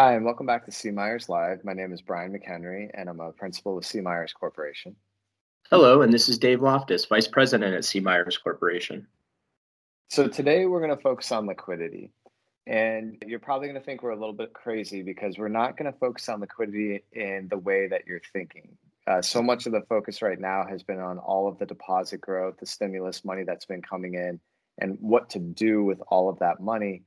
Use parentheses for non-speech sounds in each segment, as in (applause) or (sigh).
Hi, and welcome back to C. Myers Live. My name is Brian McHenry, and I'm a principal of C. Myers Corporation. Hello, and this is Dave Loftus, Vice President at C. Myers Corporation. So today we're going to focus on liquidity. And you're probably going to think we're a little bit crazy because we're not going to focus on liquidity in the way that you're thinking. Uh, so much of the focus right now has been on all of the deposit growth, the stimulus money that's been coming in, and what to do with all of that money.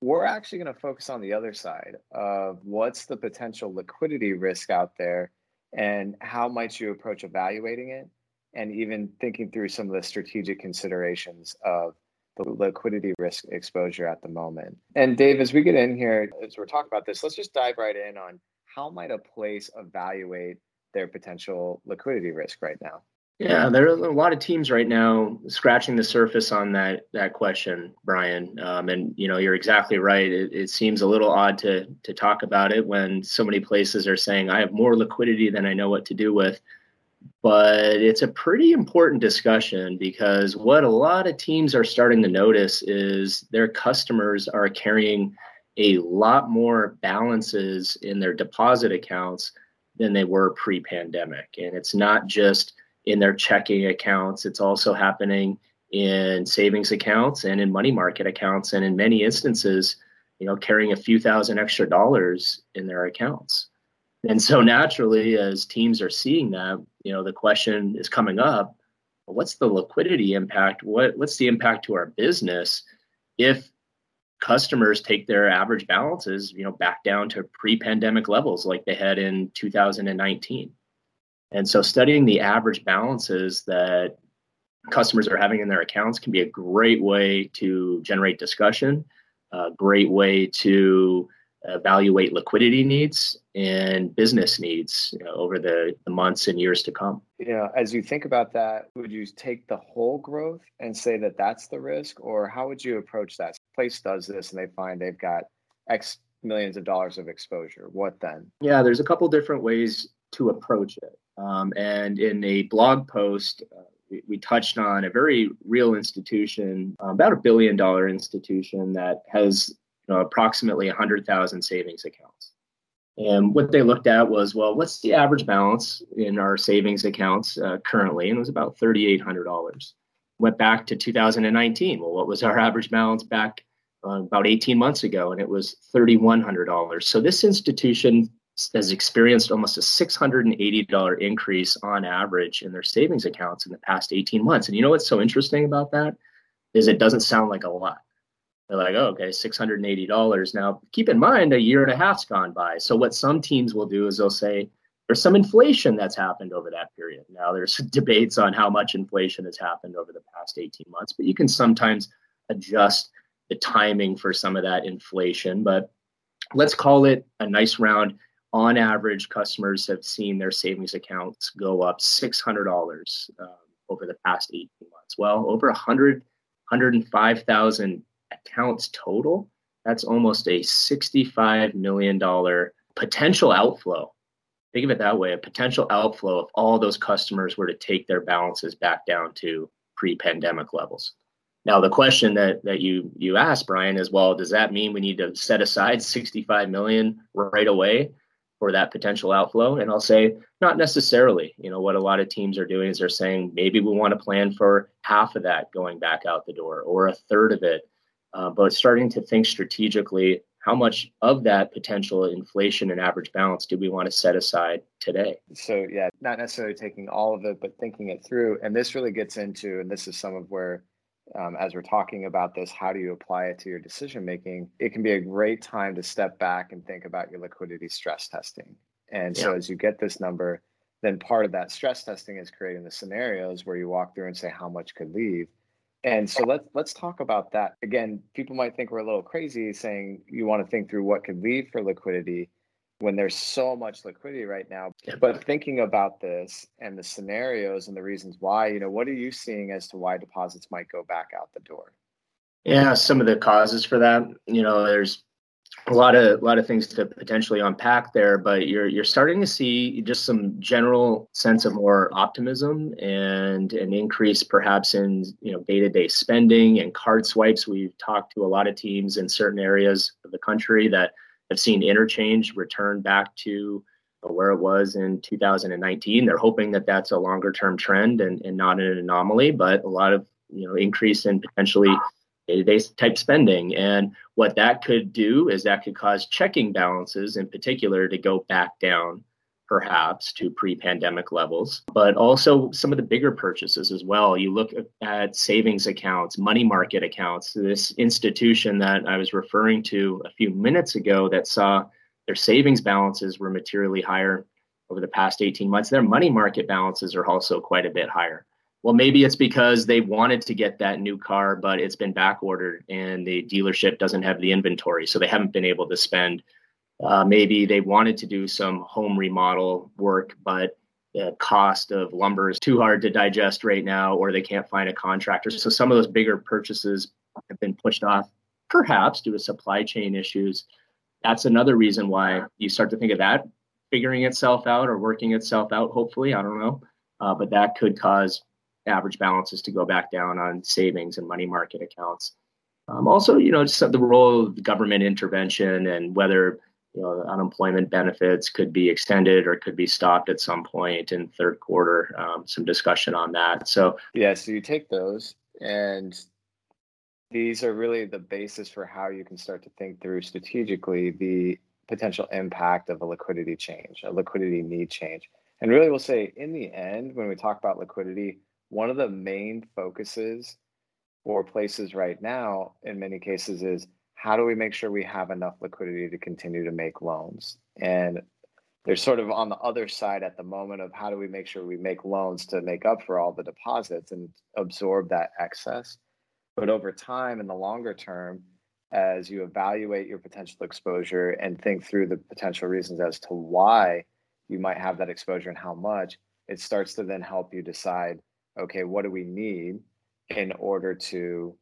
We're actually going to focus on the other side of what's the potential liquidity risk out there and how might you approach evaluating it and even thinking through some of the strategic considerations of the liquidity risk exposure at the moment. And Dave, as we get in here, as we're talking about this, let's just dive right in on how might a place evaluate their potential liquidity risk right now? Yeah, there are a lot of teams right now scratching the surface on that that question, Brian. Um, and you know, you're exactly right. It, it, seems a little odd to to talk about it when so many places are saying I have more liquidity than I know what to do with but it's a pretty important discussion because what a lot of teams are starting to notice is their customers are carrying a lot more balances in their deposit accounts than they were pre pandemic. And it's not just in their checking accounts, it's also happening in savings accounts and in money market accounts. And in many instances, you know, carrying a few thousand extra dollars in their accounts. And so naturally, as teams are seeing that, you know, the question is coming up: What's the liquidity impact? What what's the impact to our business if customers take their average balances, you know, back down to pre-pandemic levels like they had in 2019? And so, studying the average balances that customers are having in their accounts can be a great way to generate discussion, a great way to evaluate liquidity needs and business needs you know, over the, the months and years to come. Yeah, as you think about that, would you take the whole growth and say that that's the risk, or how would you approach that? Place does this and they find they've got X millions of dollars of exposure. What then? Yeah, there's a couple different ways to approach it. Um, and in a blog post, uh, we, we, touched on a very real institution, uh, about a billion dollar institution that has you know, approximately 100,000 savings accounts. And what they looked at was, well, what's the average balance in our savings accounts uh, currently? And it was about $3,800. Went back to 2019. Well, what was our average balance back uh, about 18 months ago? And it was $3,100. So this institution has experienced almost a $680 increase on average in their savings accounts in the past 18 months. And you know what's so interesting about that? Is it doesn't sound like a lot. They're like, oh, okay, $680. Now, keep in mind, a year and a half's gone by. So, what some teams will do is they'll say, there's some inflation that's happened over that period. Now, there's (laughs) debates on how much inflation has happened over the past 18 months, but you can sometimes adjust the timing for some of that inflation. But let's call it a nice round. On average, customers have seen their savings accounts go up $600 um, over the past 18 months. Well, over 100, 105,000 accounts total, that's almost a $65 million potential outflow. Think of it that way a potential outflow if all those customers were to take their balances back down to pre pandemic levels. Now, the question that, that you, you asked, Brian, is well, does that mean we need to set aside 65 million right away for that potential outflow? And I'll say, not necessarily. You know, what a lot of teams are doing is they're saying maybe we want to plan for half of that going back out the door or a third of it uh, but starting to think strategically how much of that potential inflation and average balance do we want to set aside today? So, yeah, not necessarily taking all of it, but thinking it through. And this really gets into, and this is some of where, um, as we're talking about this, how do you apply it to your decision making? It can be a great time to step back and think about your liquidity stress testing. And so, as you get this number, then part of that stress testing is creating the scenarios where you walk through and say how much could leave and so let's let's talk about that. Again, people might think we're a little crazy saying you want to think through what could leave for liquidity when there's so much liquidity right now. But thinking about this and the scenarios and the reasons why, you know, what are you seeing as to why deposits might go back out the door? Yeah, some of the causes for that, you know, there's a lot of a lot of things to potentially unpack there, but you're you're starting to see just some general sense of more optimism and an increase perhaps in you know day-to-day spending and card swipes. We've talked to a lot of teams in certain areas of the country that have seen interchange return back to uh, where it was in 2019. They're hoping that that's a longer term trend and, and not an anomaly, but a lot of you know increase in potentially day-to-day type spending. And what that could do is that could cause checking balances in particular to go back down perhaps to pre-pandemic levels but also some of the bigger purchases as well you look at savings accounts money market accounts this institution that i was referring to a few minutes ago that saw their savings balances were materially higher over the past 18 months. Their money market balances are also quite a bit higher. Well, maybe it's because they wanted to get that new car, but it's been back ordered and the dealership doesn't have the inventory. So they haven't been able to spend. Uh, maybe they wanted to do some home remodel work, but the cost of lumber is too hard to digest right now, or they can't find a contractor. So some of those bigger purchases have been pushed off, perhaps due to supply chain issues. That's another reason why you start to think of that figuring itself out or working itself out hopefully. I don't know. Uh, but that could cause average balances to go back down on savings and money market accounts. Um, also you know just the role of government intervention and whether you know unemployment benefits could be extended or could be stopped at some point in third quarter um, some discussion on that so yeah so you take those and these are really the basis for how you can start to think through strategically the potential impact of a liquidity change, a liquidity need change. And really, we'll say in the end, when we talk about liquidity, one of the main focuses for places right now, in many cases, is how do we make sure we have enough liquidity to continue to make loans? And they're sort of on the other side at the moment of how do we make sure we make loans to make up for all the deposits and absorb that excess but over time, in the longer term, as you evaluate your potential exposure and think through the potential reasons as to why you might have that exposure and how much, it starts to then help you decide okay, what do we need in order to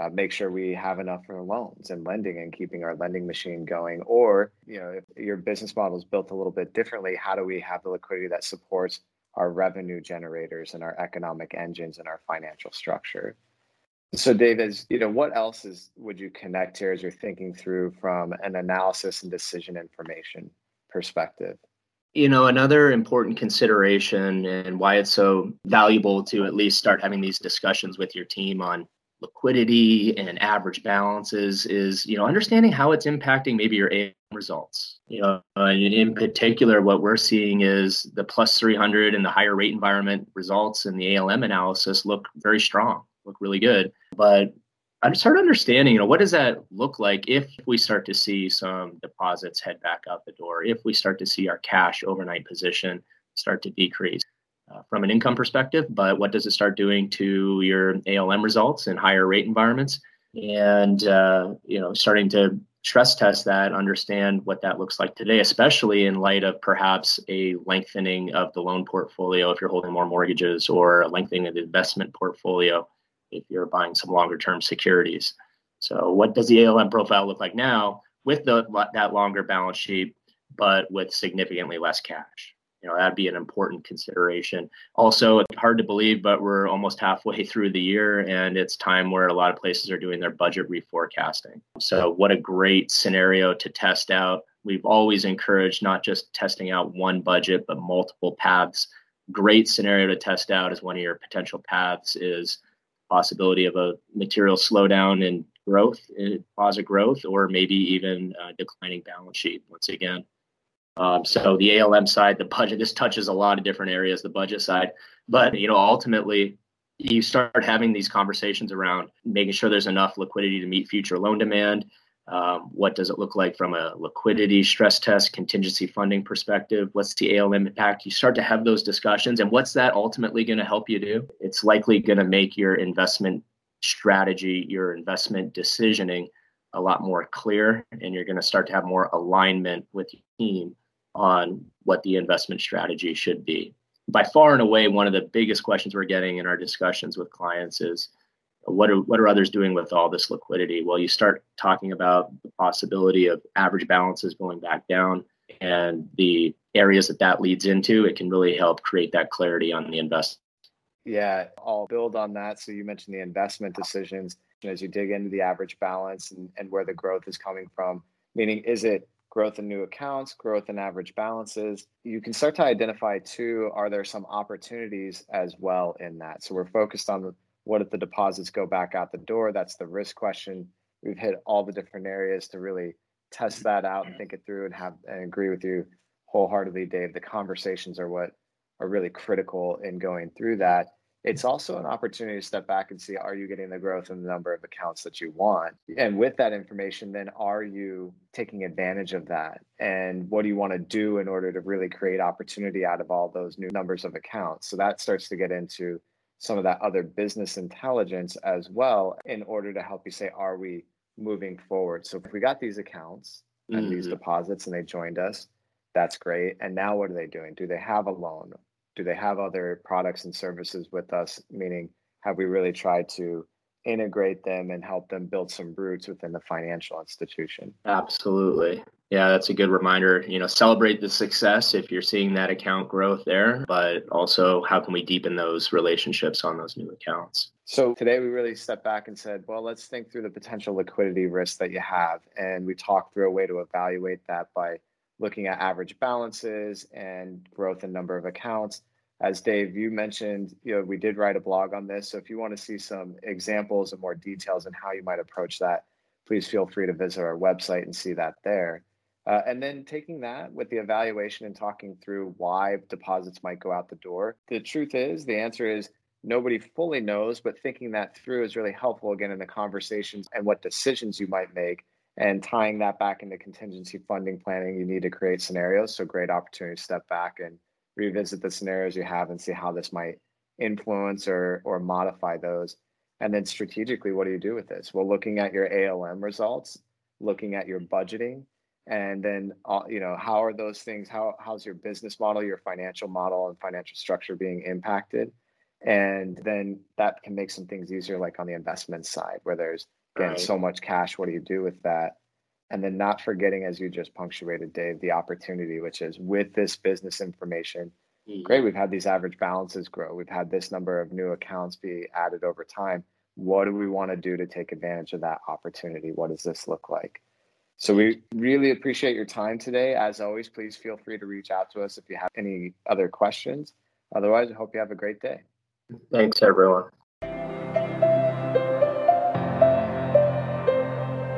uh, make sure we have enough for loans and lending and keeping our lending machine going or you know if your business model is built a little bit differently how do we have the liquidity that supports our revenue generators and our economic engines and our financial structure so, David, you know, what else is would you connect here as you're thinking through from an analysis and decision information perspective? You know, another important consideration and why it's so valuable to at least start having these discussions with your team on liquidity and average balances is, you know, understanding how it's impacting maybe your ALM results. You know, and in particular, what we're seeing is the plus 300 and the higher rate environment results in the ALM analysis look very strong look really good. But I started understanding, you know, what does that look like if we start to see some deposits head back out the door, if we start to see our cash overnight position start to decrease uh, from an income perspective, but what does it start doing to your ALM results in higher rate environments? And, uh, you know, starting to stress test that, understand what that looks like today, especially in light of perhaps a lengthening of the loan portfolio if you're holding more mortgages or a lengthening of the investment portfolio if you're buying some longer term securities. So, what does the ALM profile look like now with the, that longer balance sheet, but with significantly less cash? You know, that'd be an important consideration. Also, hard to believe, but we're almost halfway (laughs) through the year, and it's time where a lot of places are doing their budget reforecasting. So, what a great scenario to test out. We've always encouraged not just testing out one budget, but multiple paths. Great scenario to test out as one of your potential paths is possibility of a material slowdown in growth, in deposit growth, or maybe even a declining balance sheet once again. Um, so the ALM side, the budget, this touches a lot of different areas, the budget side, but you know, ultimately you start having these conversations around making sure there's enough liquidity to meet future loan demand, um, what does it look like from a liquidity stress test, contingency funding perspective? What's the ALM impact? You start to have those discussions, and what's that ultimately going to help you do? It's likely going to make your investment strategy, your investment decisioning a lot more clear, and you're going to start to have more alignment with your team on what the investment strategy should be. By far and away, one of the biggest questions we're getting in our discussions with clients is what are what are others doing with all this liquidity? Well, you start talking about the possibility of average balances going back down and the areas that that leads into. It can really help create that clarity on the investment. Yeah, I'll build on that. So you mentioned the investment decisions as you dig into the average balance and, and where the growth is coming from. Meaning, is it growth in new accounts, growth in average balances. You can start to identify too, are there some opportunities as well in that? So we're focused on what if the deposits go back out the door? That's the risk question. We've hit all the different areas to really test that out and think it through and have and agree with you wholeheartedly, Dave. The conversations are what are really critical in going through that. It's also an opportunity to step back and see are you getting the growth in the number of accounts that you want? And with that information, then are you taking advantage of that? And what do you want to do in order to really create opportunity out of all those new numbers of accounts? So that starts to get into some of that other business intelligence as well in order to help you say, are we moving forward? So if we got these accounts and mm-hmm. these deposits and they joined us, that's great. And now what are they doing? Do they have a loan? Do they have other products and services with us? Meaning have we really tried to integrate them and help them build some roots within the financial institution? Absolutely. Yeah that's a good reminder. You know celebrate the success if you're seeing that account growth there but also how can we deepen those relationships on those new accounts? So today we really stepped back and said well let's think through the potential liquidity risks that you have. And we talked through a way to evaluate that by looking at average balances and growth in number of accounts. As Dave, you mentioned, you know, we did write a blog on this. So if you want to see some examples and more details on how you might approach that, please feel free to visit our website and see that there. Uh, and then taking that with the evaluation and talking through why deposits might go out the door. The truth is, the answer is nobody fully knows, but thinking that through is really helpful again in the conversations and what decisions you might make and tying that back into contingency funding planning, you need to create scenarios. So great opportunity to step back and revisit the scenarios you have and see how this might influence or or modify those. And then strategically, what do you do with this? Well, looking at your ALM results, looking at your budgeting, and then uh, you know how are those things? How how's your business model, your financial model, and financial structure being impacted? And then that can make some things easier, like on the investment side, where there's again right. so much cash what do you do with that and then not forgetting as you just punctuated dave the opportunity which is with this business information mm-hmm. great we've had these average balances grow. We've had this number of new accounts be added over time. What do we want to do to take advantage of that opportunity? What does this look like? So we really appreciate your time today. As always please feel free to reach out to us if you have any other questions. Otherwise i hope you have a great day. Thanks everyone